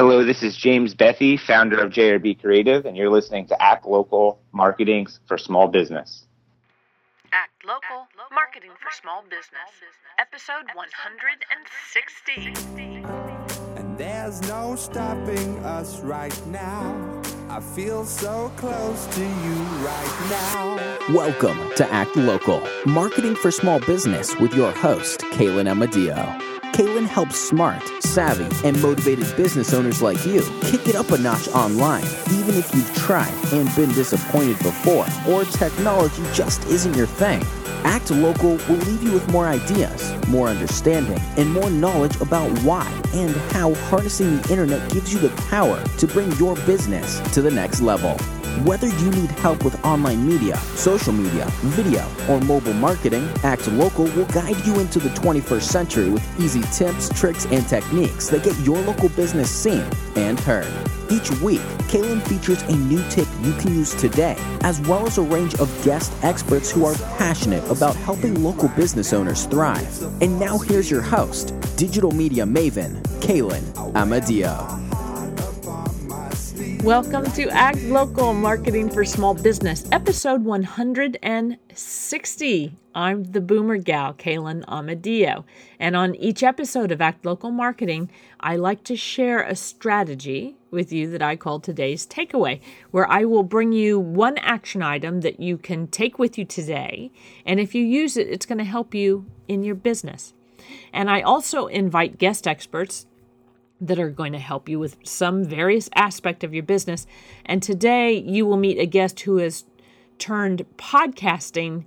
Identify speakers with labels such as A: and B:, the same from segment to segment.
A: Hello, this is James Bethy, founder of JRB Creative, and you're listening to Act Local Marketing for Small Business.
B: Act Local Marketing for Small Business, episode 160.
C: And there's no stopping us right now. I feel so close to you right now.
D: Welcome to Act Local, marketing for small business with your host, Kaylin Amadio. Kaylin helps smart, savvy, and motivated business owners like you kick it up a notch online, even if you've tried and been disappointed before, or technology just isn't your thing. Act Local will leave you with more ideas, more understanding, and more knowledge about why and how harnessing the internet gives you the power to bring your business to the next level. Whether you need help with online media, social media, video, or mobile marketing, Act Local will guide you into the 21st century with easy tips, tricks, and techniques that get your local business seen and heard. Each week, Kaylin features a new tip you can use today, as well as a range of guest experts who are passionate about helping local business owners thrive. And now here's your host, digital media maven, Kaylin Amadio.
B: Welcome to Act Local Marketing for Small Business, episode 160. I'm the boomer gal, Kaylin Amadio. And on each episode of Act Local Marketing, I like to share a strategy with you that I call today's takeaway, where I will bring you one action item that you can take with you today. And if you use it, it's going to help you in your business. And I also invite guest experts that are going to help you with some various aspect of your business. And today you will meet a guest who has turned podcasting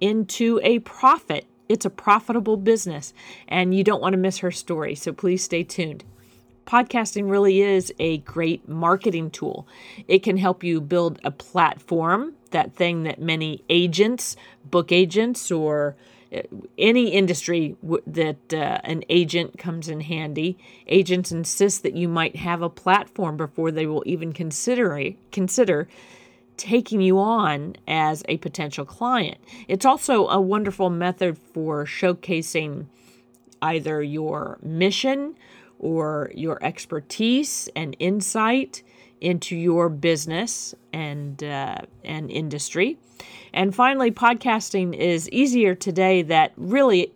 B: into a profit. It's a profitable business, and you don't want to miss her story. So please stay tuned. Podcasting really is a great marketing tool. It can help you build a platform, that thing that many agents, book agents, or any industry w- that uh, an agent comes in handy. Agents insist that you might have a platform before they will even consider consider taking you on as a potential client. It's also a wonderful method for showcasing either your mission or your expertise and insight into your business and uh, and industry. And finally, podcasting is easier today that really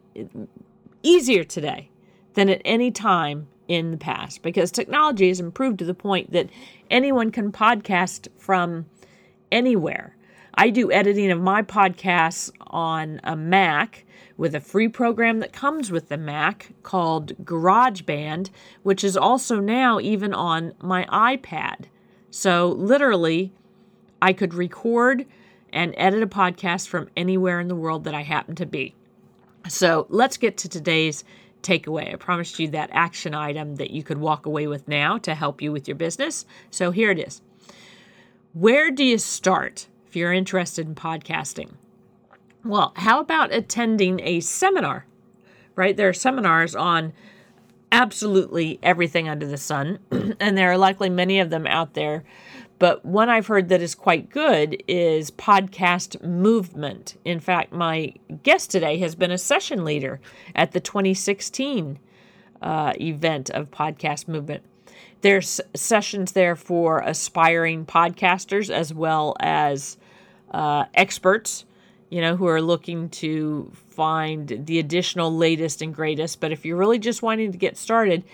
B: easier today than at any time in the past because technology has improved to the point that anyone can podcast from anywhere. I do editing of my podcasts on a Mac with a free program that comes with the Mac called GarageBand, which is also now even on my iPad. So, literally, I could record and edit a podcast from anywhere in the world that I happen to be. So, let's get to today's takeaway. I promised you that action item that you could walk away with now to help you with your business. So, here it is. Where do you start if you're interested in podcasting? Well, how about attending a seminar? Right? There are seminars on absolutely everything under the sun, and there are likely many of them out there. But one I've heard that is quite good is podcast movement. In fact, my guest today has been a session leader at the 2016 uh, event of podcast movement. There's sessions there for aspiring podcasters as well as uh, experts you know, who are looking to find the additional latest and greatest. But if you're really just wanting to get started,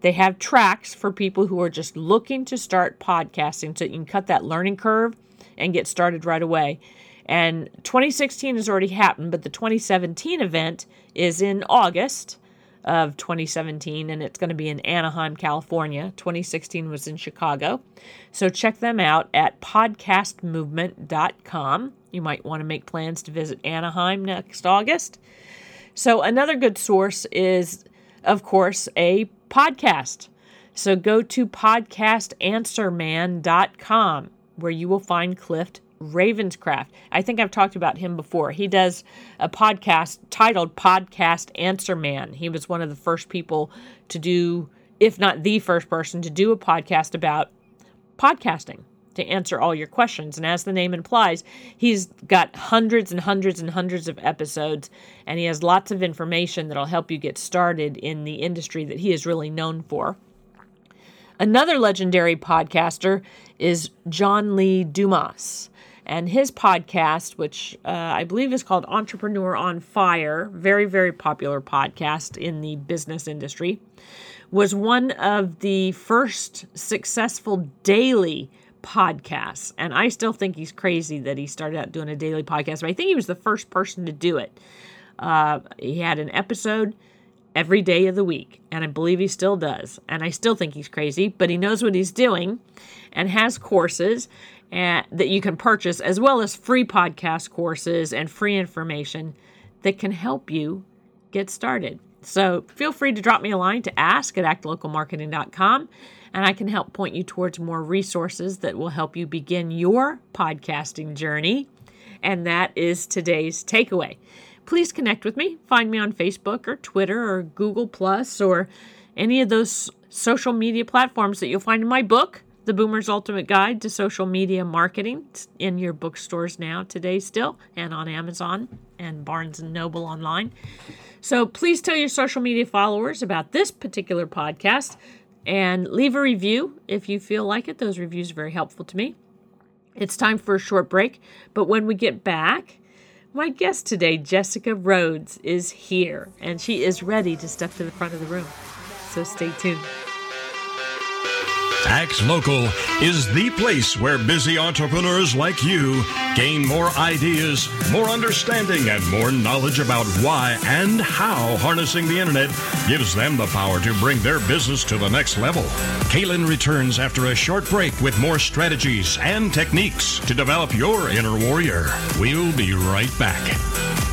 B: they have tracks for people who are just looking to start podcasting so you can cut that learning curve and get started right away. And 2016 has already happened, but the 2017 event is in August of 2017 and it's going to be in Anaheim, California. 2016 was in Chicago. So check them out at podcastmovement.com. You might want to make plans to visit Anaheim next August. So, another good source is, of course, a podcast. So, go to podcastanswerman.com where you will find Cliff Ravenscraft. I think I've talked about him before. He does a podcast titled Podcast Answer Man. He was one of the first people to do, if not the first person, to do a podcast about podcasting to answer all your questions. And as the name implies, he's got hundreds and hundreds and hundreds of episodes, and he has lots of information that'll help you get started in the industry that he is really known for. Another legendary podcaster is John Lee Dumas. And his podcast, which uh, I believe is called Entrepreneur on Fire, very, very popular podcast in the business industry, was one of the first successful daily podcasts. And I still think he's crazy that he started out doing a daily podcast, but I think he was the first person to do it. Uh, he had an episode every day of the week, and I believe he still does. And I still think he's crazy, but he knows what he's doing and has courses and, that you can purchase, as well as free podcast courses and free information that can help you get started. So feel free to drop me a line to ask at actlocalmarketing.com, and I can help point you towards more resources that will help you begin your podcasting journey. And that is today's takeaway. Please connect with me. Find me on Facebook or Twitter or Google Plus or any of those social media platforms that you'll find in my book, the Boomer's Ultimate Guide to Social Media Marketing in your bookstores now today still and on Amazon and Barnes and Noble online. So please tell your social media followers about this particular podcast and leave a review if you feel like it. Those reviews are very helpful to me. It's time for a short break, but when we get back, my guest today, Jessica Rhodes, is here and she is ready to step to the front of the room. So stay tuned.
E: Act Local is the place where busy entrepreneurs like you gain more ideas, more understanding, and more knowledge about why and how harnessing the internet gives them the power to bring their business to the next level. Kaylin returns after a short break with more strategies and techniques to develop your inner warrior. We'll be right back.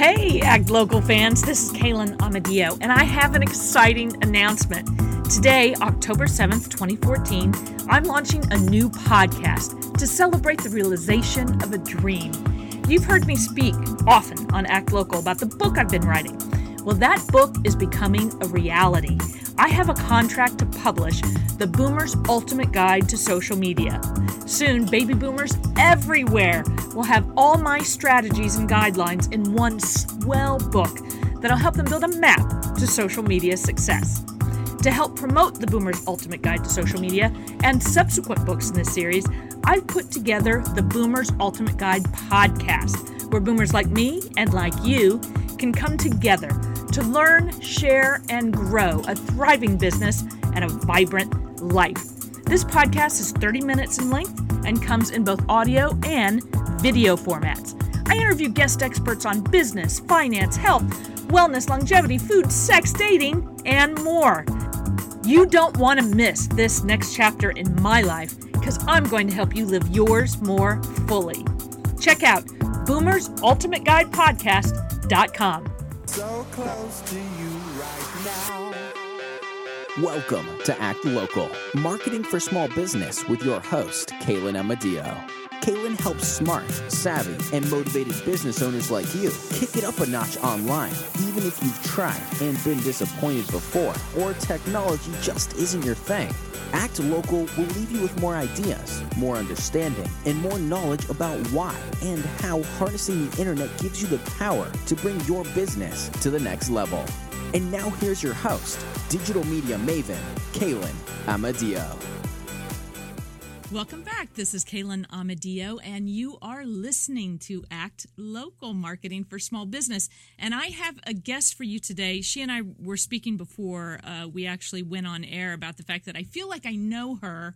B: Hey, Act Local fans, this is Kaylin Amadio, and I have an exciting announcement. Today, October 7th, 2014, I'm launching a new podcast to celebrate the realization of a dream. You've heard me speak often on Act Local about the book I've been writing. Well, that book is becoming a reality. I have a contract to publish The Boomer's Ultimate Guide to Social Media. Soon, baby boomers everywhere will have all my strategies and guidelines in one swell book that'll help them build a map to social media success. To help promote the Boomer's Ultimate Guide to Social Media and subsequent books in this series, I've put together the Boomer's Ultimate Guide podcast, where boomers like me and like you can come together to learn, share, and grow a thriving business and a vibrant life. This podcast is 30 minutes in length and comes in both audio and video formats. I interview guest experts on business, finance, health, wellness, longevity, food, sex, dating, and more. You don't want to miss this next chapter in my life because I'm going to help you live yours more fully. Check out boomersultimateguidepodcast.com.
C: So close to you right now.
D: Welcome to Act Local, marketing for small business with your host, Kaylin Amadio. Kaylin helps smart, savvy, and motivated business owners like you kick it up a notch online, even if you've tried and been disappointed before, or technology just isn't your thing. Act Local will leave you with more ideas, more understanding, and more knowledge about why and how harnessing the internet gives you the power to bring your business to the next level. And now here's your host, digital media maven, Kaylin Amadio.
B: Welcome back. This is Kaylin Amadio, and you are listening to Act Local Marketing for Small Business. And I have a guest for you today. She and I were speaking before uh, we actually went on air about the fact that I feel like I know her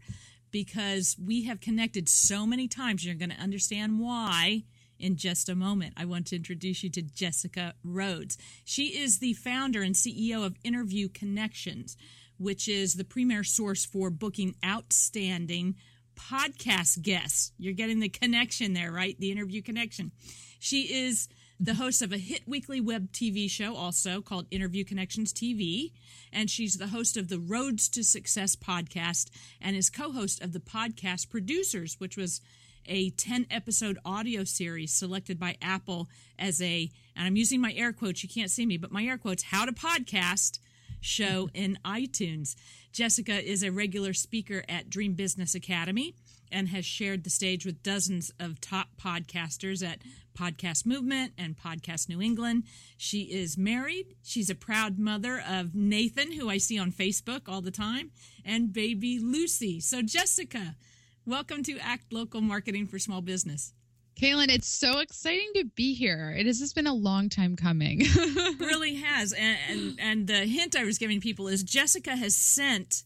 B: because we have connected so many times. You're going to understand why in just a moment. I want to introduce you to Jessica Rhodes. She is the founder and CEO of Interview Connections, which is the premier source for booking outstanding podcast guests. You're getting the connection there, right? The interview connection. She is the host of a hit weekly web TV show also called Interview Connections TV. And she's the host of the Rhodes to Success podcast and is co host of the podcast Producers, which was a 10 episode audio series selected by Apple as a, and I'm using my air quotes, you can't see me, but my air quotes, how to podcast show in iTunes. Jessica is a regular speaker at Dream Business Academy and has shared the stage with dozens of top podcasters at Podcast Movement and Podcast New England. She is married. She's a proud mother of Nathan, who I see on Facebook all the time, and baby Lucy. So, Jessica, welcome to Act Local Marketing for Small Business.
F: Kaylin, it's so exciting to be here. It has just been a long time coming.
B: really has. And, and and the hint I was giving people is Jessica has sent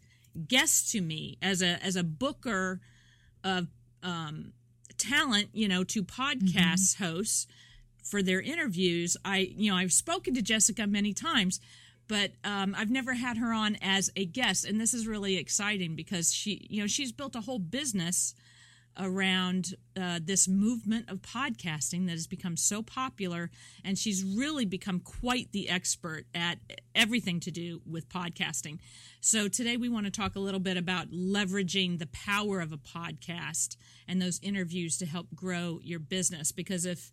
B: guests to me as a as a booker of um, talent, you know, to podcast mm-hmm. hosts for their interviews. I, you know, I've spoken to Jessica many times, but um, I've never had her on as a guest, and this is really exciting because she, you know, she's built a whole business around uh, this movement of podcasting that has become so popular, and she's really become quite the expert at everything to do with podcasting. So, today we want to talk a little bit about leveraging the power of a podcast and those interviews to help grow your business. Because if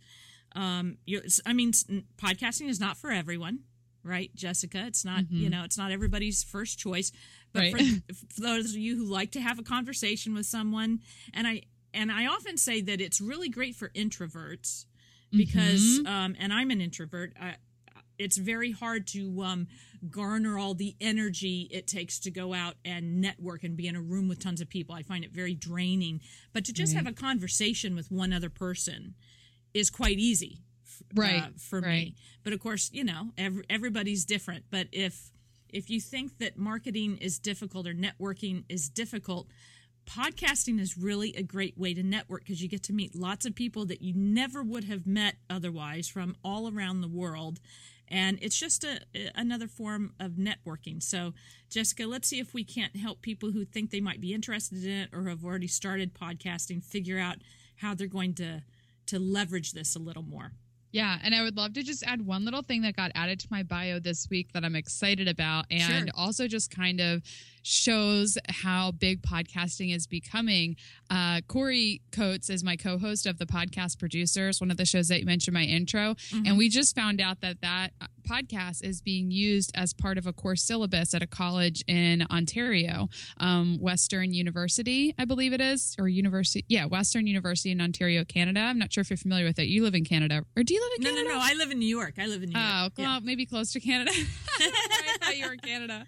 B: um, you're, I mean, podcasting is not for everyone right jessica it's not mm-hmm. you know it's not everybody's first choice but right. for, for, those of you who like to have a conversation with someone and i and I often say that it's really great for introverts because, mm-hmm. um, and I'm an introvert. I, it's very hard to um, garner all the energy it takes to go out and network and be in a room with tons of people. I find it very draining. But to just have a conversation with one other person is quite easy, uh, right? Uh, for right. me. But of course, you know, every, everybody's different. But if if you think that marketing is difficult or networking is difficult, podcasting is really a great way to network because you get to meet lots of people that you never would have met otherwise from all around the world. And it's just a another form of networking. So jessica let's see if we can't help people who think they might be interested in it or have already started podcasting figure out how they're going to to leverage this a little more.
F: Yeah, and I would love to just add one little thing that got added to my bio this week that I'm excited about, and sure. also just kind of shows how big podcasting is becoming. Uh, Corey Coates is my co-host of the podcast producers, one of the shows that you mentioned my intro, mm-hmm. and we just found out that that podcast is being used as part of a course syllabus at a college in Ontario, um, Western University, I believe it is, or University, yeah, Western University in Ontario, Canada. I'm not sure if you're familiar with it. You live in Canada, or do you live in Canada?
B: No, no, no. I live in New York. I live in New York.
F: Oh, well, yeah. maybe close to Canada. Thought you were in Canada.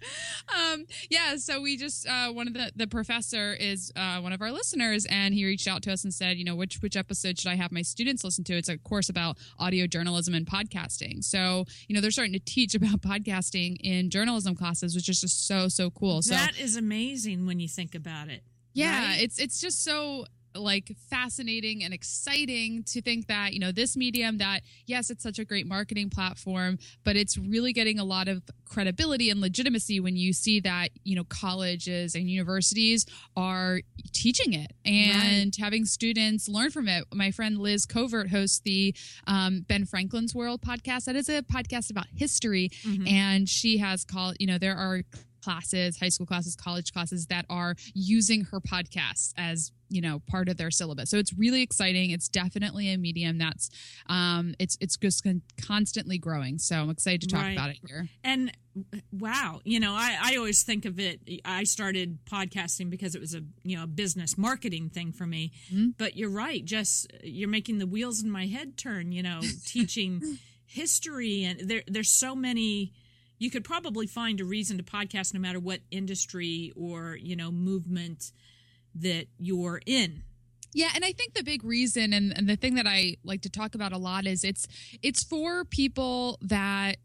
F: Um, yeah, so we just uh, one of the the professor is uh, one of our listeners, and he reached out to us and said, you know, which which episode should I have my students listen to? It's a course about audio journalism and podcasting. So you know, they're starting to teach about podcasting in journalism classes, which is just so so cool.
B: So, that is amazing when you think about it.
F: Yeah, right? it's it's just so like fascinating and exciting to think that you know this medium that yes it's such a great marketing platform but it's really getting a lot of credibility and legitimacy when you see that you know colleges and universities are teaching it and right. having students learn from it my friend liz Covart hosts the um, ben franklin's world podcast that is a podcast about history mm-hmm. and she has called you know there are classes, high school classes, college classes that are using her podcast as you know part of their syllabus. So it's really exciting. It's definitely a medium that's um, it's it's just constantly growing. So I'm excited to talk right. about it here.
B: And wow, you know, I, I always think of it. I started podcasting because it was a you know a business marketing thing for me. Mm-hmm. But you're right. Just you're making the wheels in my head turn. You know, teaching history and there there's so many you could probably find a reason to podcast no matter what industry or you know movement that you're in.
F: Yeah, and I think the big reason and, and the thing that I like to talk about a lot is it's it's for people that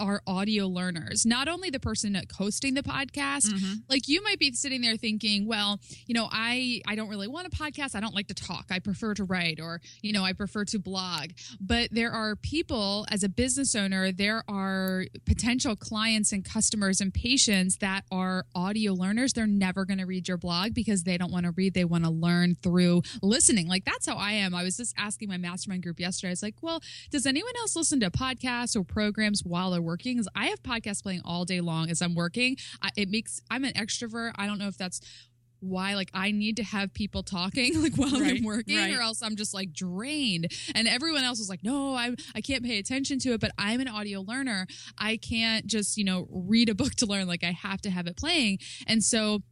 F: are audio learners, not only the person hosting the podcast. Mm-hmm. Like you might be sitting there thinking, well, you know, I I don't really want a podcast. I don't like to talk. I prefer to write or, you know, I prefer to blog. But there are people as a business owner, there are potential clients and customers and patients that are audio learners. They're never going to read your blog because they don't want to read. They want to learn through listening. Like that's how I am. I was just asking my mastermind group yesterday. I was like, well, does anyone else listen to podcasts or programs while they're working because I have podcasts playing all day long as I'm working. I, it makes I'm an extrovert. I don't know if that's why like I need to have people talking like while right, I'm working right. or else I'm just like drained. And everyone else is like, no, I I can't pay attention to it, but I'm an audio learner. I can't just, you know, read a book to learn. Like I have to have it playing. And so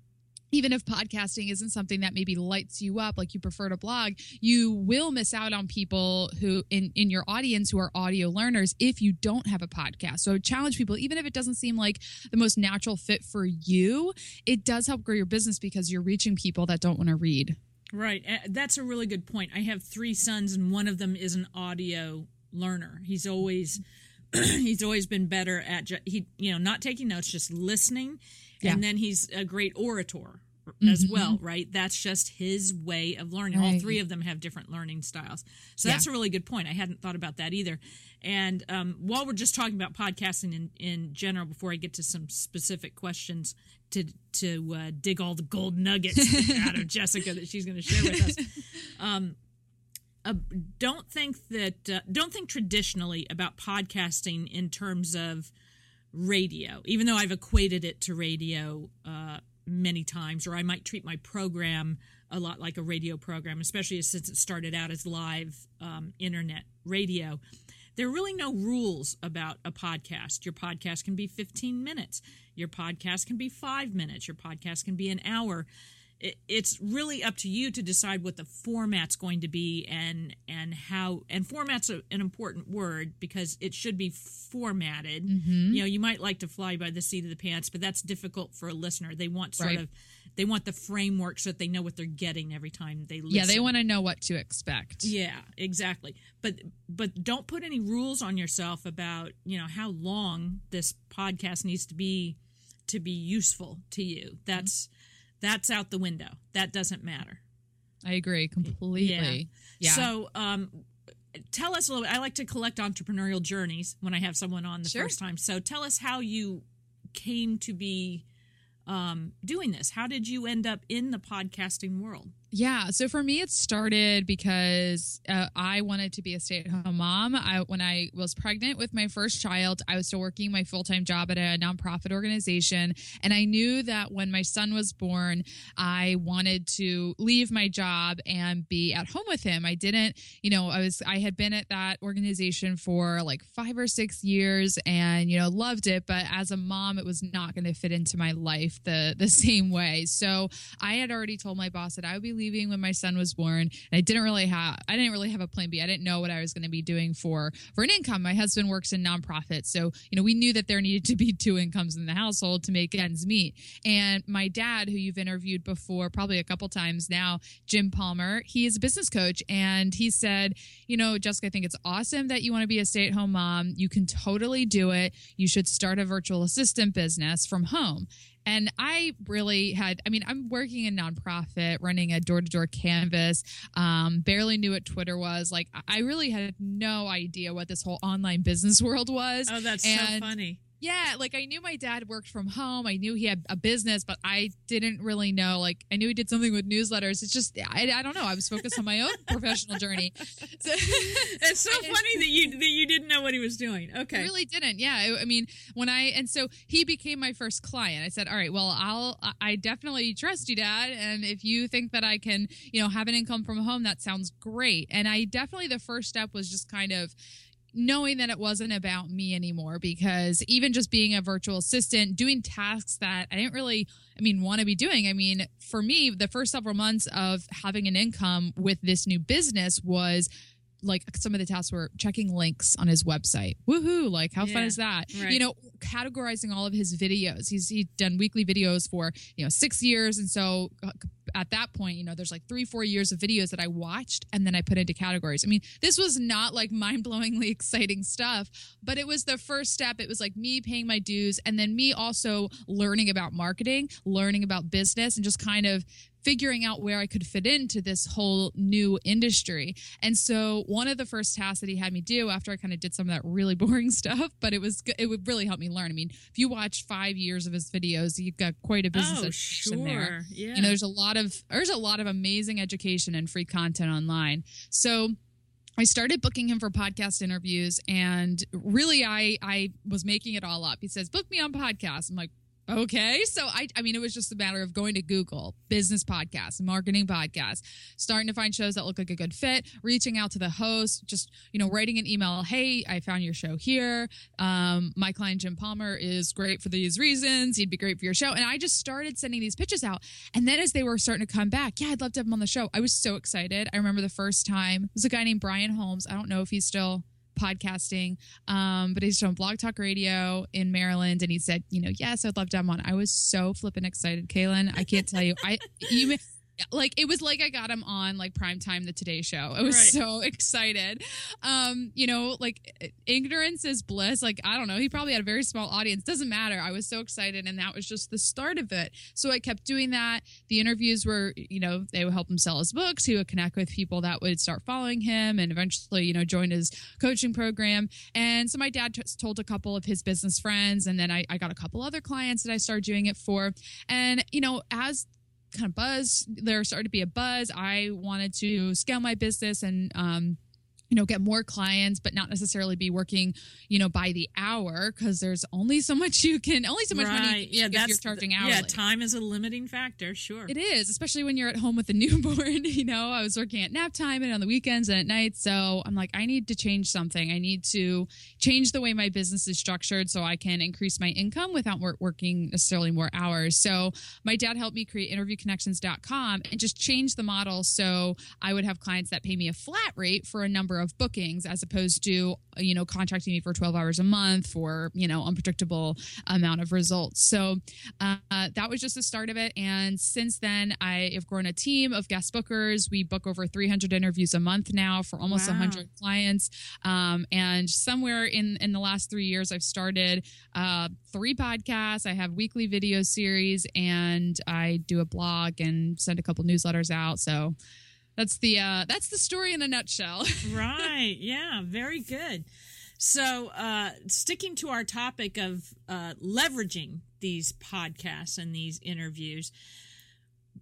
F: even if podcasting isn't something that maybe lights you up like you prefer to blog you will miss out on people who in in your audience who are audio learners if you don't have a podcast so challenge people even if it doesn't seem like the most natural fit for you it does help grow your business because you're reaching people that don't want to read
B: Right. Uh, That's a really good point. I have three sons, and one of them is an audio learner. He's always he's always been better at he you know not taking notes, just listening,
F: Yeah.
B: and then he's a great orator as well. Right. That's just his way of learning. All three of them have different learning styles. So
F: Yeah.
B: that's a really good point. I hadn't thought about that either. And um, while we're just talking about podcasting in, in general, before I get to some specific questions to to uh, dig all the gold nuggets out of Jessica that she's going to share with us, um, uh, don't think that uh, don't think traditionally about podcasting in terms of radio. Even though I've equated it to radio uh, many times, or I might treat my program a lot like a radio program, especially since it started out as live um, internet radio. There are really no rules about a podcast. Your podcast can be 15 minutes. Your podcast can be five minutes. Your podcast can be an hour. It, it's really up to you to decide what the format's going to be and and how and format's a, an important word because it should be formatted. Mm-hmm. You know, you might like to fly by the seat of the pants, but that's difficult for a listener. They want sort
F: Right.
B: of they want the framework so that they know what they're getting every time they listen.
F: yeah they want to know what to expect
B: Yeah, exactly. But but don't put any rules on yourself about, you know, how long this podcast needs to be to be useful to you. That's that's out the window. That doesn't matter.
F: i agree completely yeah, yeah.
B: So, um tell us a little bit. I like to collect entrepreneurial journeys when I have someone on the
F: Sure.
B: first time. So, tell us how you came to be um doing this. How did you end up in the podcasting world?
F: Yeah. So for me, it started because uh, I wanted to be a stay at home mom. I, when I was pregnant with my first child, I was still working my full time job at a nonprofit organization. And I knew that when my son was born, I wanted to leave my job and be at home with him. I didn't, you know, I was, I had been at that organization for like five or six years and, you know, loved it. But as a mom, it was not going to fit into my life the, the same way. So I had already told my boss that I would be leaving when my son was born, and I didn't really have I didn't really have a plan B. I didn't know what I was going to be doing for for an income. My husband works in nonprofits, so you know we knew that there needed to be two incomes in the household to make ends meet. And my dad, who you've interviewed before, probably a couple times now, Jim Palmer, he is a business coach, and he said, you know, Jessica, I think it's awesome that you want to be a stay at home mom. You can totally do it. You should start a virtual assistant business from home. And I really had, I mean, I'm working in nonprofit, running a door to door canvas, um, barely knew what Twitter was. Like, I really had no idea what this whole online business world was.
B: Oh, that's
F: And-
B: so funny.
F: Yeah, like I knew my dad worked from home. I knew he had a business, but I didn't really know. Like I knew he did something with newsletters. It's just I, I don't know. I was focused on my own professional journey. So,
B: It's so funny that you that you didn't know what he was doing. Okay.
F: I really didn't. Yeah. I, I mean, when I, and so he became my first client. I said, all right, well, I'll, I definitely trust you, dad. And if you think that I can, you know, have an income from home, that sounds great. And I definitely, the first step was just kind of, knowing that it wasn't about me anymore because even just being a virtual assistant doing tasks that i didn't really i mean want to be doing. I mean for me the first several months of having an income with this new business was like some of the tasks were checking links on his website. Woohoo like how fun is that?
B: Right.
F: you know categorizing all of his videos. He's he's done weekly videos for you know six years. And so uh, at that point you know there's like three four years of videos that i watched and then i put into categories. I mean this was not like mind-blowingly exciting stuff but it was the first step. It was like me paying my dues and then me also learning about marketing learning about business and just kind of figuring out where I could fit into this whole new industry. And so one of the first tasks that he had me do after I kind of did some of that really boring stuff, but it was it would really help me learn. I mean, if you watch 5 years of his videos, you've got quite a business
B: Oh,
F: education there.
B: sure. Yeah.
F: You know, there's a lot of there's a lot of amazing education and free content online. So I started booking him for podcast interviews and really I I was making it all up. He says, "Book me on podcast." I'm like, Okay. So I I mean it was just a matter of going to Google, business podcast, marketing podcast, starting to find shows that look like a good fit, reaching out to the host, just, you know, writing an email, "Hey, I found your show here. Um, my client Jim Palmer is great for these reasons. He'd be great for your show." And I just started sending these pitches out. And then as they were starting to come back, yeah, I'd love to have him on the show. I was so excited. I remember the first time. There's a guy named Brian Holmes. I don't know if he's still podcasting, um, but he's on Blog Talk Radio in Maryland, and he said, you know, yes, I'd love to have on. I was so flippin' excited, Kaylin. I can't tell you. I you like it was like I got him on like prime time the Today Show. I was
B: Right.
F: so excited. Um, you know, like ignorance is bliss. Like I don't know, he probably had a very small audience. Doesn't matter. I was so excited, and that was just the start of it. So I kept doing that. The interviews were, you know, they would help him sell his books. He would connect with people that would start following him, and eventually, you know, join his coaching program. And so my dad t- told a couple of his business friends, and then I, I got a couple other clients that I started doing it for. And you know, as kind of buzz. There started to be a buzz. I wanted to scale my business and um you know get more clients but not necessarily be working you know by the hour because there's only so much you can only so much money
B: right. Yeah,
F: if
B: that's
F: you're charging hourly
B: Yeah, time is a limiting factor. Sure.
F: it is, especially when you're at home with a newborn. You know, I was working at nap time and on the weekends and at night. So I'm like, I need to change something. I need to change the way my business is structured so I can increase my income without working necessarily more hours. So my dad helped me create interviewconnections.com and just change the model so I would have clients that pay me a flat rate for a number of bookings as opposed to, you know, contracting me for 12 hours a month for, you know, unpredictable amount of results. So uh, that was just the start of it. And since then, I have grown a team of guest bookers. We book over 300 interviews a month now for almost
B: Wow.
F: 100 clients. Um, and somewhere in in the last three years, I've started uh, three podcasts. I have weekly video series, and I do a blog and send a couple newsletters out. So. That's the uh, that's the story in a nutshell.
B: right. Yeah. Very good. So, uh, sticking to our topic of uh, leveraging these podcasts and these interviews,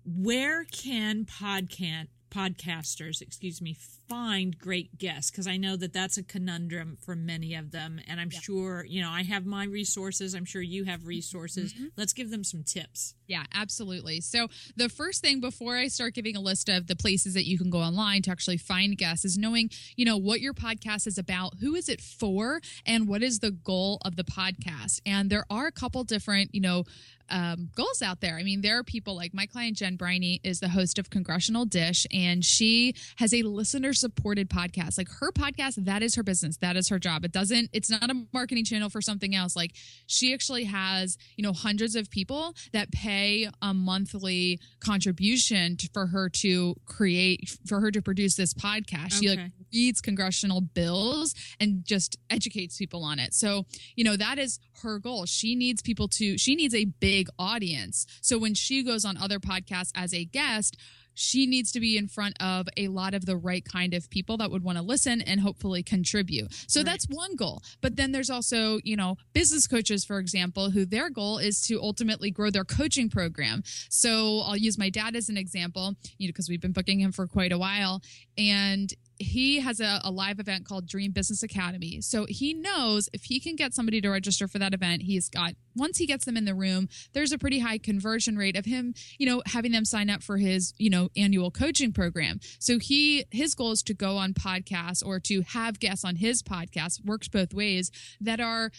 B: where can podcast podcasters, excuse me, find great guests? Because I know that that's a conundrum for many of them, and I'm sure you know I have my resources. I'm sure you have resources. Let's give them some tips.
F: Yeah, absolutely. So, the first thing before I start giving a list of the places that you can go online to actually find guests is knowing, you know, what your podcast is about, who is it for, and what is the goal of the podcast. And there are a couple different, you know, um, goals out there. I mean, there are people like my client Jen Briney is the host of Congressional Dish, and she has a listener supported podcast. Like her podcast, that is her business, that is her job. It doesn't, it's not a marketing channel for something else. Like she actually has, you know, hundreds of people that pay a monthly contribution to, for her to create, for her to produce this podcast. She like reads congressional bills and just educates people on it. So, you know, that is her goal. She needs people to, she needs a big audience. So when she goes on other podcasts as a guest, she needs to be in front of a lot of the right kind of people that would want to listen and hopefully contribute. So that's one goal. But then there's also, you know, business coaches, for example, who their goal is to ultimately grow their coaching program. So I'll use my dad as an example, you know, because we've been booking him for quite a while. And he has a, a live event called Dream Business Academy. So he knows if he can get somebody to register for that event, he's got, once he gets them in the room, there's a pretty high conversion rate of him, you know, having them sign up for his, you know, annual coaching program. So he, his goal is to go on podcasts or to have guests on his podcast, works both ways, that are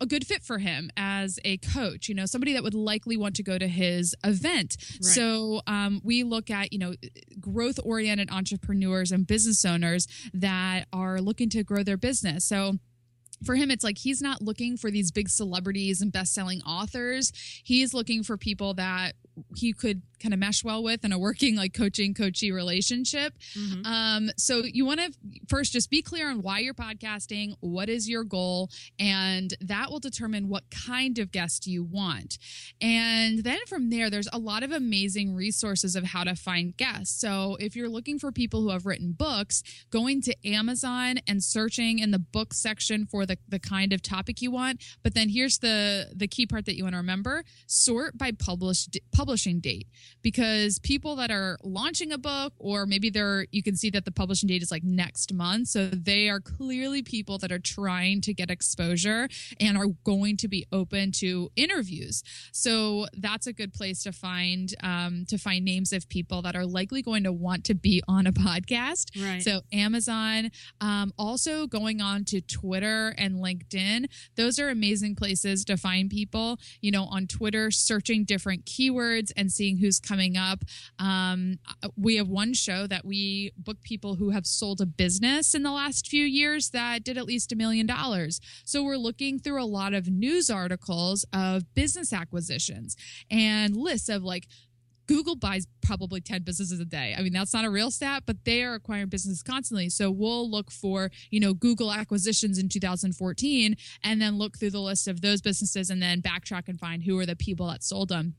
F: a good fit for him as a coach, you know, somebody that would likely want to go to his event. So um, we look at, you know, growth oriented entrepreneurs and business owners that are looking to grow their business. So for him, it's like he's not looking for these big celebrities and best selling authors. He's looking for people that he could kind of mesh well with in a working like coaching coachy relationship. Um, so you want to first just be clear on why you're podcasting, what is your goal, and that will determine what kind of guest you want. And then from there, there's a lot of amazing resources of how to find guests. So if you're looking for people who have written books, going to Amazon and searching in the book section for the, the kind of topic you want. But then here's the the key part that you want to remember: sort by published publishing date because people that are launching a book or maybe they're you can see that the publishing date is like next month. So they are clearly people that are trying to get exposure and are going to be open to interviews. So that's a good place to find um, to find names of people that are likely going to want to be on a podcast.
B: Right.
F: so amazon um, also going on to twitter and linkedin. Those are amazing places to find people. You know on twitter searching different keywords and seeing who's coming up um, we have one show that we book people who have sold a business in the last few years that did at least a million dollars so we're looking through a lot of news articles of business acquisitions and lists of like Google buys probably 10 businesses a day. I mean, that's not a real stat, but they are acquiring businesses constantly. So we'll look for, you know, Google acquisitions in 2014 and then look through the list of those businesses and then backtrack and find who are the people that sold them.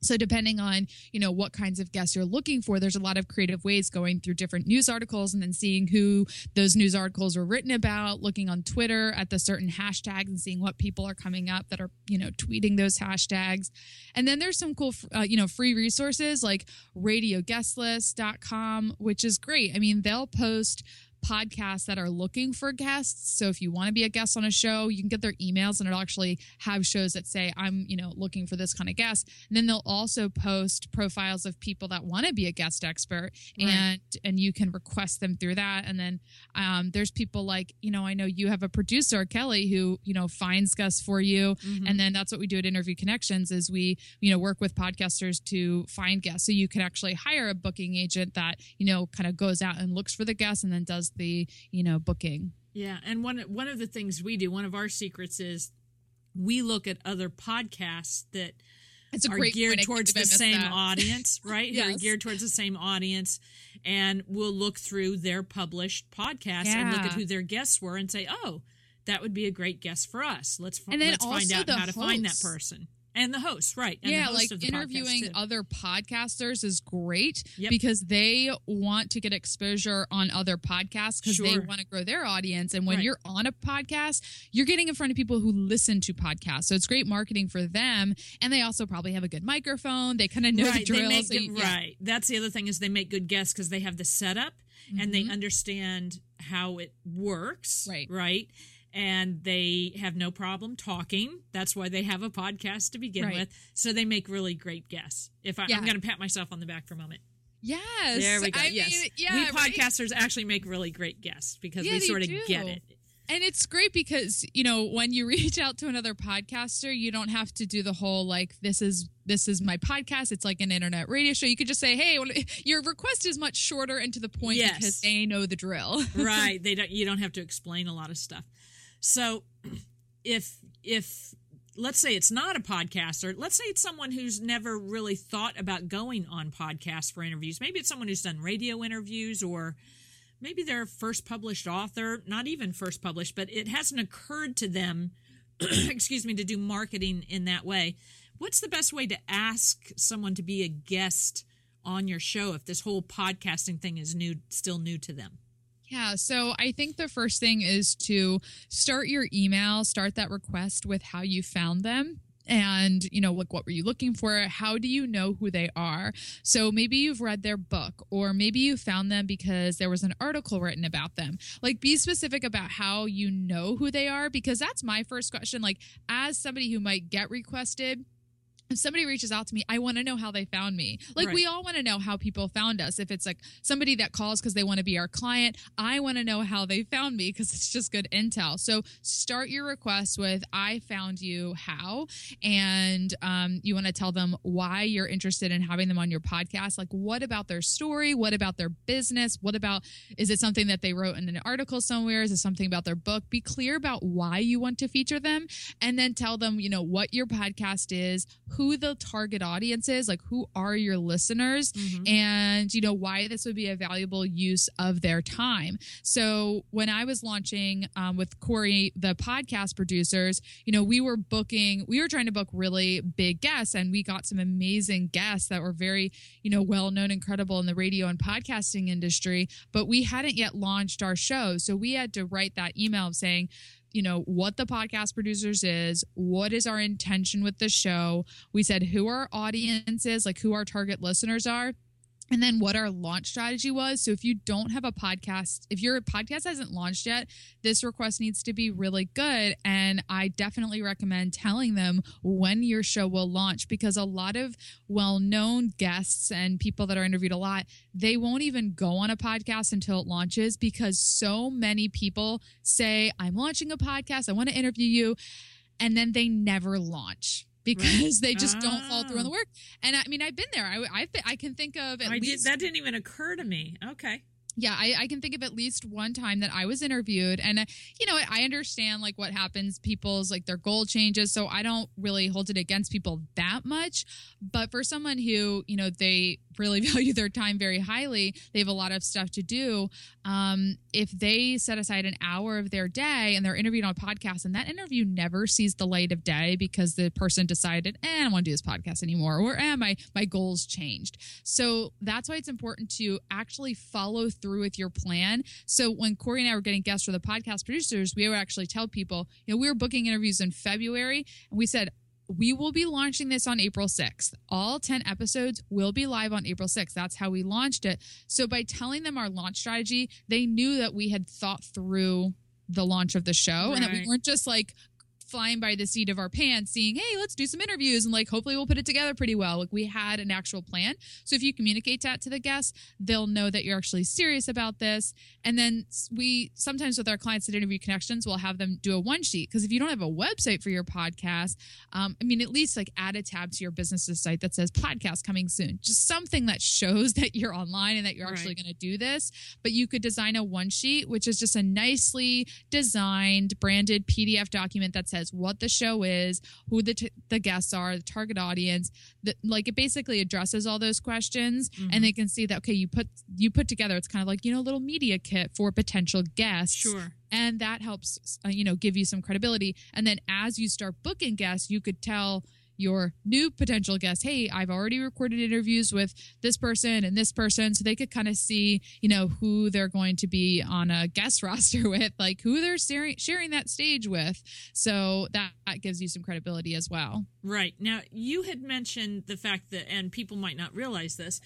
F: So depending on, you know, what kinds of guests you're looking for, there's a lot of creative ways going through different news articles and then seeing who those news articles were written about, looking on Twitter at the certain hashtags and seeing what people are coming up that are, you know, tweeting those hashtags. And then there's some cool, uh, you know, free resources like radioguestlist.com, which is great. I mean, they'll post podcasts that are looking for guests. So if you want to be a guest on a show, you can get their emails and it'll actually have shows that say, I'm, you know, looking for this kind of guest. And then they'll also post profiles of people that want to be a guest expert and and you can request them through that. And then um, there's people like, you know, I know you have a producer, Kelly, who, you know, finds guests for you. And then that's what we do at Interview Connections is we, you know, work with podcasters to find guests. So you can actually hire a booking agent that, you know, kind of goes out and looks for the guests and then does the, you know, booking.
B: Yeah, and one one of the things we do, one of our secrets is we look at other podcasts that
F: It's a
B: are
F: great
B: geared towards the same
F: that.
B: audience, right? Who are geared towards the same audience, and we'll look through their published podcasts and look at who their guests were and say, "Oh, that would be a great guest for us. Let's
F: And then
B: let's find out how to find that person." And the host, right? And the
F: yeah,
B: host
F: like
B: of the podcast,
F: interviewing
B: too.
F: other podcasters is great
B: Yep.
F: because they want to get exposure on other podcasts because they want to grow their audience. And when
B: Right.
F: you're on a podcast, you're getting in front of people who listen to podcasts. So it's great marketing for them. And they also probably have a good microphone. They kind of know the
B: right,
F: drill.
B: They make
F: so you- yeah.
B: Right. That's the other thing is they make good guests because they have the setup and they understand how it works.
F: Mm-hmm. Right.
B: Right. And they have no problem talking. That's why they have a podcast to begin
F: Right.
B: with. So they make really great guests. If I. I'm going to pat myself on the back for a moment.
F: Yes.
B: There we go.
F: I
B: yes.
F: mean, yeah,
B: we
F: right?
B: podcasters actually make really great guests because
F: Yeah,
B: we sort of
F: do.
B: get it.
F: And it's great because, you know, when you reach out to another podcaster, you don't have to do the whole like this is this is my podcast. It's like an internet radio show. You could just say, "Hey, well, your request is much shorter and to the point
B: Yes.
F: because they know the drill."
B: right they don't you don't have to explain a lot of stuff so if if let's say it's not a podcaster let's say it's someone who's never really thought about going on podcasts for interviews. Maybe it's someone who's done radio interviews or maybe they're first published author not even first published but it hasn't occurred to them excuse me to do marketing in that way. What's the best way to ask someone to be a guest on your show if this whole podcasting thing is new still new to them
F: Yeah, so I think the first thing is to start your email, start that request with how you found them. And, you know, like what were you looking for? How do you know who they are? So maybe you've read their book, or maybe you found them because there was an article written about them. Like, be specific about how you know who they are, because that's my first question. Like, as somebody who might get requested, if somebody reaches out to me, I want to know how they found me. Like
B: Right.
F: we all want to know how people found us. If it's like somebody that calls because they want to be our client, I want to know how they found me because it's just good intel. So start your request with "I found you how," and um, you want to tell them why you're interested in having them on your podcast. Like, what about their story? What about their business? What about is it something that they wrote in an article somewhere? Is it something about their book? Be clear about why you want to feature them, and then tell them, you know, what your podcast is, who the target audience is, like who are your listeners, and you know why this would be a valuable use of their time. So when I was launching um, with Corey, the podcast producers, you know, we were booking, we were trying to book really big guests, and we got some amazing guests that were very, you know, well known and credible in the radio and podcasting industry. But we hadn't yet launched our show, so we had to write that email saying you know, what the podcast producers is, what is our intention with the show. We said who our audience is, like who our target listeners are and then what our launch strategy was. So if you don't have a podcast, if your podcast hasn't launched yet, this request needs to be really good. And I definitely recommend telling them when your show will launch because a lot of well known guests and people that are interviewed a lot, they won't even go on a podcast until it launches because so many people say, I'm launching a podcast, I want to interview you. And then they never launch because they just don't follow through on the
B: Ah.
F: work. And I mean, I've been there. I I've been, I can think of at
B: I did,
F: least
B: that didn't even occur to me. Okay.
F: yeah, I, I can think of at least one time that I was interviewed, and uh, you know, I understand like what happens. People's like their goal changes, so I don't really hold it against people that much. But for someone who you know they really value their time very highly, they have a lot of stuff to do. Um, if they set aside an hour of their day and they're interviewed on a podcast, and that interview never sees the light of day because the person decided, eh, I don't want to do this podcast anymore, or eh, my my goals changed. So that's why it's important to actually follow through with your plan. So when Corey and I were getting guests for the podcast producers, we would actually tell people, you know, we were booking interviews in February, and we said. We will be launching this on April 6th. All 10 episodes will be live on April 6th. That's how we launched it. So, by telling them our launch strategy, they knew that we had thought through the launch of the show and that we weren't just like flying by the seat of our pants seeing hey let's do some interviews and like hopefully we'll put it together pretty well. Like we had an actual plan. So if you communicate that to the guests they'll know that you're actually serious about this. And then we sometimes with our clients at interview connections we'll have them do a one sheet. Because if you don't have a website for your podcast um, i mean at least like add a tab to your business's site that says podcast coming soon. Just something that shows that you're online and that you're actually
B: Right.
F: going to do this. But you could design a one sheet which is just a nicely designed branded pdf document that says what the show is who the, t- the guests are the target audience the, like it basically addresses all those questions
B: Mm-hmm.
F: and they can see that okay you put you put together it's kind of like you know a little media kit for potential guests
B: Sure.
F: and that helps uh, you know give you some credibility and then as you start booking guests you could tell your new potential guests hey i've already recorded interviews with this person and this person so they could kind of see you know who they're going to be on a guest roster with like who they're sharing, sharing that stage with so that, that gives you some credibility as well
B: Right. Now, you had mentioned the fact that, and people might not realize this,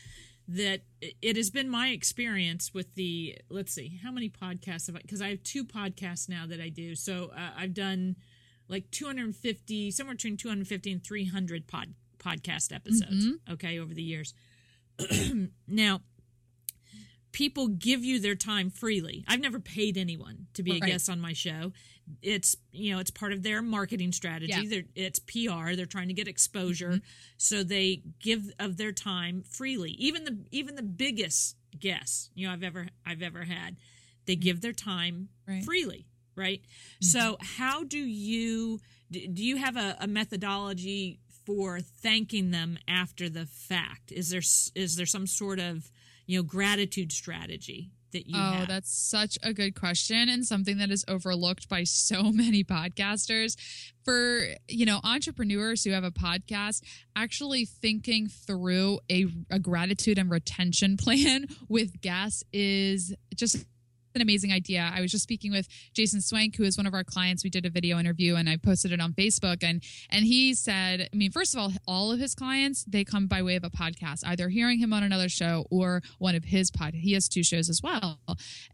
B: that it has been my experience with the, let's see, how many podcasts have I, because I have two podcasts now that I do. So uh, I've done like 250, somewhere between 250 and 300 pod, podcast episodes, mm-hmm. okay, over the years. now, people give you their time freely. I've never paid anyone to be a guest on my show. It's you know it's part of their marketing strategy.
F: Yeah.
B: They're, it's PR. They're trying to get exposure, mm-hmm. so they give of their time freely. Even the even the biggest guests you know I've ever I've ever had, they mm-hmm. give their time
F: Right.
B: freely. Right. Mm-hmm. So how do you do do you have a, a methodology for thanking them after the fact? Is there is there some sort of you know gratitude strategy that you
F: oh,
B: have?
F: that's such a good question and something that is overlooked by so many podcasters. For, you know, entrepreneurs who have a podcast, actually thinking through a, a gratitude and retention plan with guests is just an amazing idea. I was just speaking with Jason Swenk, who is one of our clients. We did a video interview and I posted it on Facebook and and he said, I mean, first of all, all of his clients, they come by way of a podcast, either hearing him on another show or one of his pod. He has two shows as well.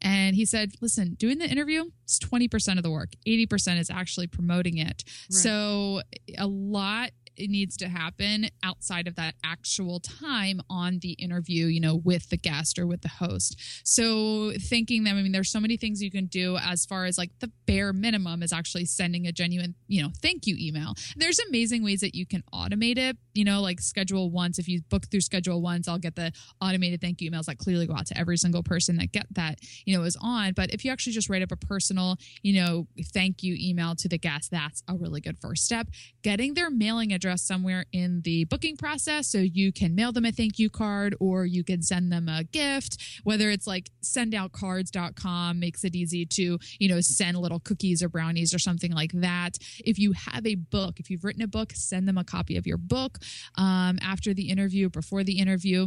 F: And he said, listen, doing the interview is 20% of the work. 80% is actually promoting it. So a lot it needs to happen outside of that actual time on the interview, you know, with the guest or with the host. So thinking them, I mean, there's so many things you can do as far as like the bare minimum is actually sending a genuine, you know, thank you email. There's amazing ways that you can automate it, you know, like schedule once. If you book through schedule once, I'll get the automated thank you emails that clearly go out to every single person that get that, you know, is on. But if you actually just write up a personal, you know, thank you email to the guest, that's a really good first step. Getting their mailing address somewhere in the booking process. So you can mail them a thank you card or you can send them a gift, whether it's like sendoutcards.com makes it easy to, you know, send little cookies or brownies or something like that. If you have a book, if you've written a book, send them a copy of your book um, after the interview, before the interview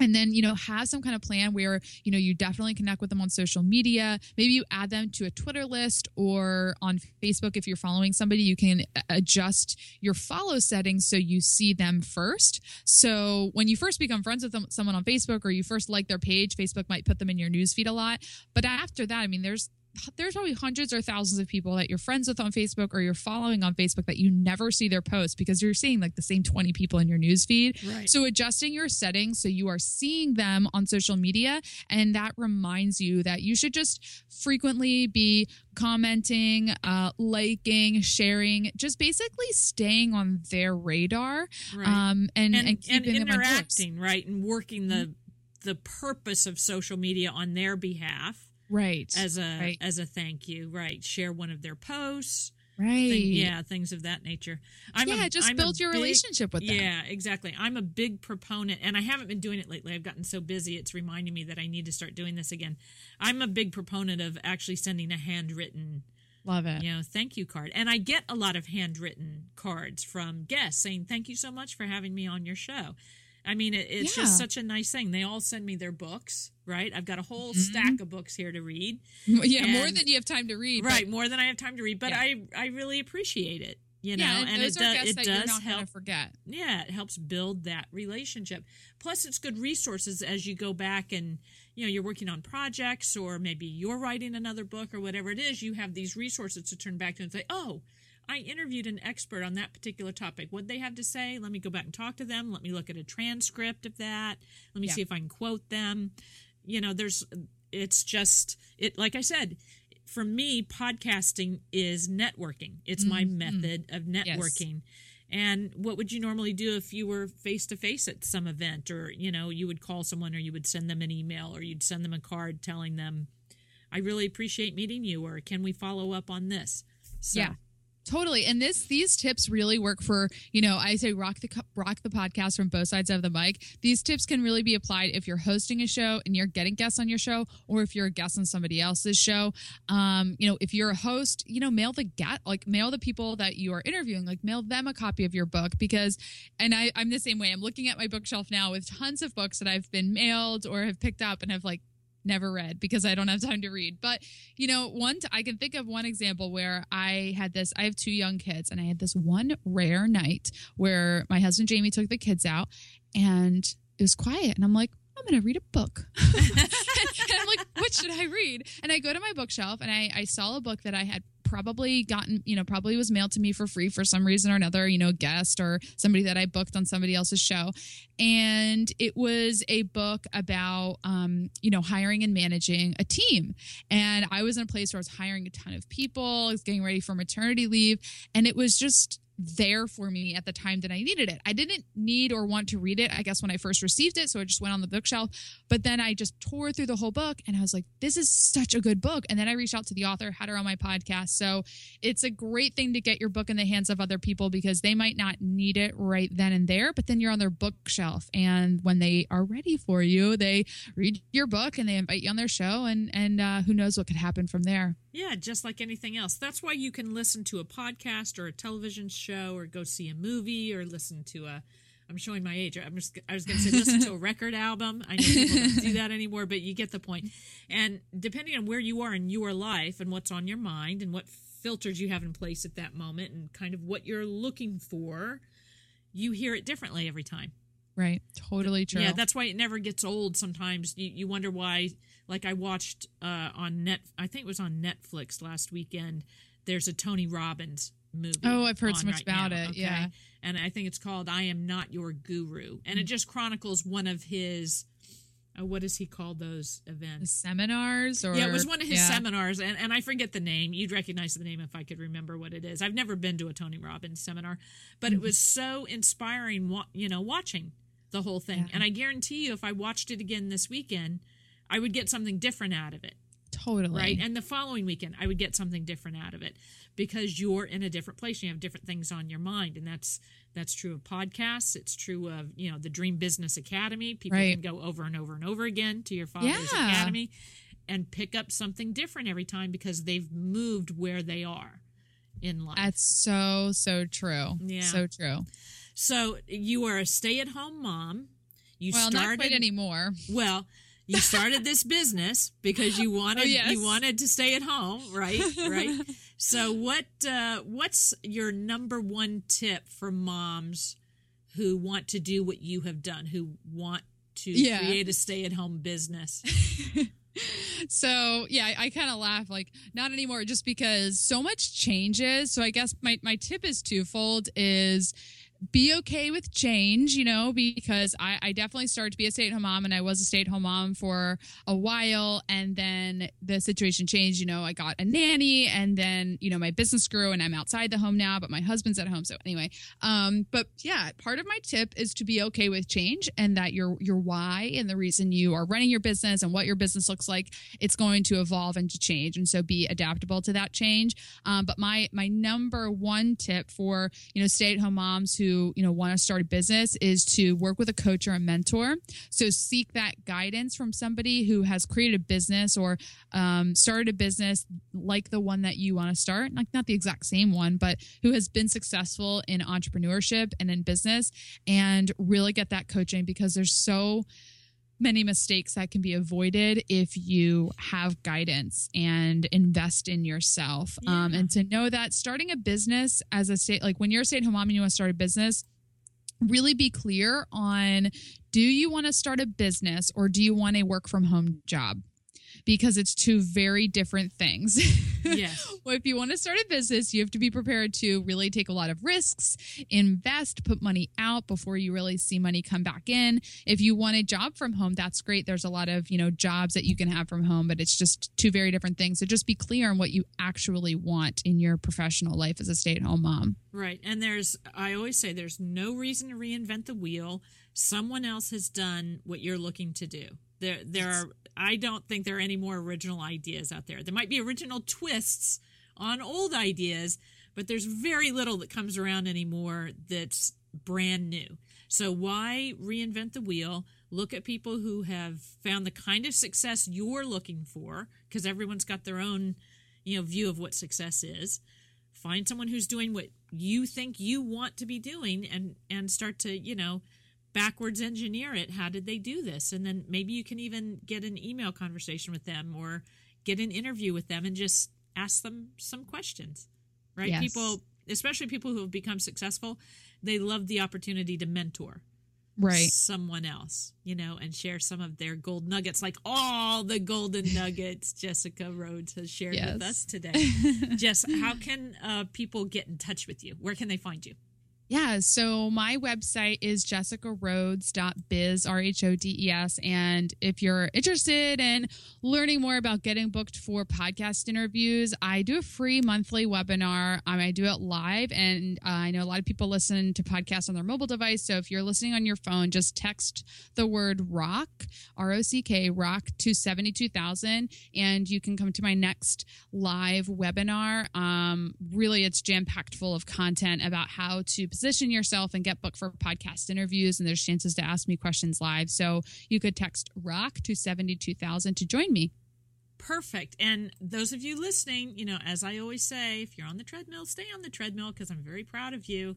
F: and then you know have some kind of plan where you know you definitely connect with them on social media. Maybe you add them to a twitter list or on facebook. If you're following somebody you can adjust your follow settings so you see them first. So when you first become friends with them, someone on facebook or you first like their page facebook might put them in your newsfeed a lot. But after that i mean there's there's probably hundreds or thousands of people that you're friends with on Facebook or you're following on Facebook that you never see their posts because you're seeing like the same 20 people in your news feed.
B: Right.
F: So adjusting your settings so you are seeing them on social media and that reminds you that you should just frequently be commenting, uh, liking, sharing, just basically staying on their radar
B: Right.
F: um, and, and,
B: and, and
F: keeping them
B: interacting, right, and working the the purpose of social media on their behalf
F: Right.
B: as a
F: right.
B: as a thank you, right? Share one of their posts,
F: right.
B: thing- yeah, things of that nature. I'm
F: yeah,
B: a,
F: just
B: I'm
F: build your
B: big-
F: relationship with them.
B: Yeah, exactly. I'm a big proponent, and I haven't been doing it lately. I've gotten so busy; it's reminding me that I need to start doing this again. I'm a big proponent of actually sending a handwritten
F: Love it.
B: you know thank you card and i get a lot of handwritten cards from guests saying thank you so much for having me on your show i mean it, it's just such a nice thing they all send me their books right i've got a whole
F: Mhm.
B: stack of books here to read
F: Yeah, more than you have time to read. but-
B: right more than i have time to read but
F: Yeah.
B: i i really appreciate it you know
F: yeah, and, those
B: it,
F: are
B: do- it
F: that you're
B: does help
F: forget.
B: yeah it helps build that relationship plus it's good resources as you go back and you know you're working on projects or maybe you're writing another book or whatever it is you have these resources to turn back to and say oh i interviewed an expert on that particular topic. What they have to say? Let me go back and talk to them. Let me look at a transcript of that. Let me
F: Yeah.
B: see if i can quote them. You know there's it's just it like i said for me podcasting is networking. It's my
F: Mhm.
B: method of networking. And what would you normally do if you were face to face at some event or you know you would call someone or you would send them an email or you'd send them a card telling them i really appreciate meeting you or can we follow up on this? So
F: Yeah. Totally. And this these tips really work for, you know, I say rock the rock the podcast from both sides of the mic. These tips can really be applied if you're hosting a show and you're getting guests on your show or if you're a guest on somebody else's show. Um, you know, if you're a host, you know, mail the get like mail the people that you are interviewing, like mail them a copy of your book because and I I'm the same way. I'm looking at my bookshelf now with tons of books that I've been mailed or have picked up and have like never read because I don't have time to read. But you know, one t- I can think of one example where I had this. I have two young kids, and I had this one rare night where my husband Jamie took the kids out, and it was quiet, and I'm like. I'm going to read a book. and I'm like, what should I read? And I go to my bookshelf and I, I saw a book that I had probably gotten, you know, probably was mailed to me for free for some reason or another, you know, guest or somebody that I booked on somebody else's show. And it was a book about, um, you know, hiring and managing a team. And I was in a place where I was hiring a ton of people, I was getting ready for maternity leave. And it was just there for me at the time that I needed it. I didn't need or want to read it, I guess, when I first received it. So it just went on the bookshelf. But then I just tore through the whole book and I was like, this is such a good book. And then I reached out to the author, had her on my podcast. So it's a great thing to get your book in the hands of other people because they might not need it right then and there, but then you're on their bookshelf. And when they are ready for you, they read your book and they invite you on their show. And, and uh, who knows what could happen from there.
B: Yeah just like anything else that's why you can listen to a podcast or a television show or go see a movie or listen to a I'm showing my age. I'm just, I was going to say listen to a record album. I know people don't do that anymore, but you get the point. And depending on where you are in your life and what's on your mind and what filters you have in place at that moment and kind of what you're looking for, you hear it differently every time.
F: Right. Totally true.
B: Yeah, that's why it never gets old. Sometimes you, you wonder why. Like I watched uh, on net, I think it was on Netflix last weekend. There's a Tony Robbins movie.
F: Oh, I've heard so much
B: right
F: about
B: now,
F: it, yeah.
B: and I think it's called "I Am Not Your Guru," and it just chronicles one of his. Uh, what does he call those events?
F: seminars or
B: yeah, it was one of his
F: yeah.
B: seminars, and, and I forget the name. You'd recognize the name if I could remember what it is. I've never been to a Tony Robbins seminar, but
F: Mm-hmm.
B: it was so inspiring, you know, watching the whole thing.
F: Yeah.
B: And I guarantee you, if I watched it again this weekend, I would get something different out of it,
F: Totally.
B: right? And the following weekend, I would get something different out of it because you're in a different place. You have different things on your mind, and that's that's true of podcasts. It's true of you know the Dream Business Academy. People
F: Right.
B: can go over and over and over again to your father's
F: Yeah.
B: academy and pick up something different every time because they've moved where they are in life.
F: That's so so true.
B: Yeah.
F: So true.
B: So you are a stay-at-home mom. You
F: well,
B: started
F: not quite anymore.
B: well, you started this business because you wanted
F: Oh, yes.
B: you wanted to stay at home, right? Right. so what uh, what's your number one tip for moms who want to do what you have done, who want to
F: Yeah.
B: create a stay at home business?
F: So yeah, I, I kind of laugh like not anymore, just because so much changes. So I guess my my tip is twofold: is be okay with change, you know, because I, I definitely started to be a stay at home mom and I was a stay at home mom for a while. And then the situation changed, you know, I got a nanny and then, you know, my business grew and I'm outside the home now, but my husband's at home. So anyway, um, but yeah, part of my tip is to be okay with change and that your, your why and the reason you are running your business and what your business looks like, it's going to evolve and to change. And so be adaptable to that change. Um, but my, my number one tip for, you know, stay at home moms who, you know, want to start a business is to work with a coach or a mentor. So seek that guidance from somebody who has created a business or um, started a business like the one that you want to start, like not the exact same one, but who has been successful in entrepreneurship and in business and really get that coaching because there's so many mistakes that can be avoided if you have guidance and invest in yourself. Um, and to know that starting a business as a state, like when you're a stay at home mom and you want to start a business, really be clear on do you want to start a business or do you want a work from home job? Because it's two very different things.
B: Yes.
F: well, if you want to start a business, you have to be prepared to really take a lot of risks, invest, put money out before you really see money come back in. If you want a job from home, that's great. There's a lot of, you know, jobs that you can have from home, but it's just two very different things. So just be clear on what you actually want in your professional life as a stay-at-home mom.
B: Right. And there's, I always say, there's no reason to reinvent the wheel. Someone else has done what you're looking to do. There, there are, I don't think there are any more original ideas out there. There might be original twists on old ideas, but there's very little that comes around anymore that's brand new. So why reinvent the wheel? Look at people who have found the kind of success you're looking for, because everyone's got their own, you know, view of what success is find someone who's doing what you think you want to be doing and and start to you know backwards engineer it how did they do this and then maybe you can even get an email conversation with them or get an interview with them and just ask them some questions right
F: Yes.
B: people especially people who have become successful they love the opportunity to mentor
F: Right.
B: someone else, you know, and share some of their gold nuggets, like all the golden nuggets Jessica Rhodes has shared with us today. Jess, how can uh, people get in touch with you? Where can they find you?
F: Yeah, so my website is jessicarhodes.biz, R H O D E S. And if you're interested in learning more about getting booked for podcast interviews, I do a free monthly webinar. Um, I do it live, and uh, I know a lot of people listen to podcasts on their mobile device. So if you're listening on your phone, just text the word rock, R O C K, rock to 72000, and you can come to my next live webinar. Um, really, it's jam packed full of content about how to position yourself and get booked for podcast interviews. And there's chances to ask me questions live. So you could text rock to 72000 to join me.
B: Perfect. And those of you listening, you know, as I always say, if you're on the treadmill, stay on the treadmill because I'm very proud of you.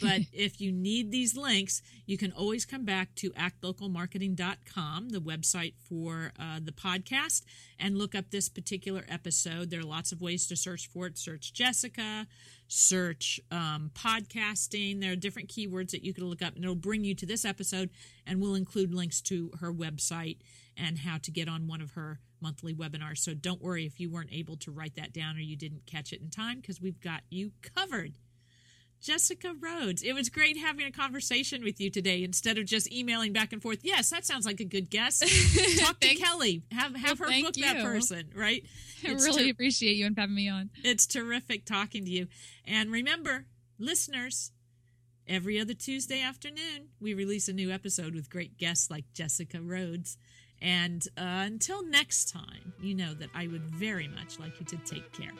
B: But if you need these links, you can always come back to actlocalmarketing.com, the website for uh, the podcast, and look up this particular episode. There are lots of ways to search for it. Search Jessica, search um, podcasting. There are different keywords that you can look up, and it'll bring you to this episode, and we'll include links to her website and how to get on one of her monthly webinars. So don't worry if you weren't able to write that down or you didn't catch it in time because we've got you covered. Jessica Rhodes, it was great having a conversation with you today instead of just emailing back and forth. Yes, that sounds like a good guess. Talk to Kelly. Have have
F: Well,
B: her book that person, right?
F: I really
B: ter-
F: appreciate you and having me on.
B: it's terrific talking to you. And remember, listeners, every other Tuesday afternoon, we release a new episode with great guests like Jessica Rhodes. And uh, until next time, you know that I would very much like you to take care.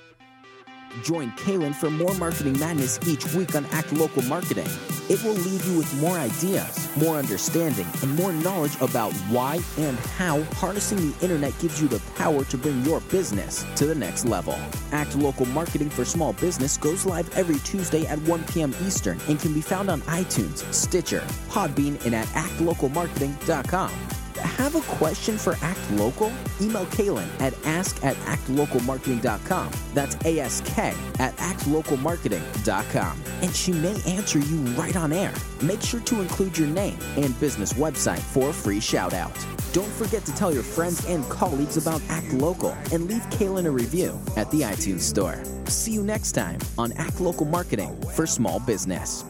D: Join Kaylin for more marketing madness each week on Act Local Marketing. It will leave you with more ideas, more understanding, and more knowledge about why and how harnessing the internet gives you the power to bring your business to the next level. Act Local Marketing for Small Business goes live every Tuesday at 1 p.m. Eastern and can be found on iTunes, Stitcher, Podbean, and at actlocalmarketing.com. Have a question for Act Local? Email Kaylin at ask at actlocalmarketing.com. That's ASK at actlocalmarketing.com. And she may answer you right on air. Make sure to include your name and business website for a free shout out. Don't forget to tell your friends and colleagues about Act Local and leave Kaylin a review at the iTunes Store. See you next time on Act Local Marketing for Small Business.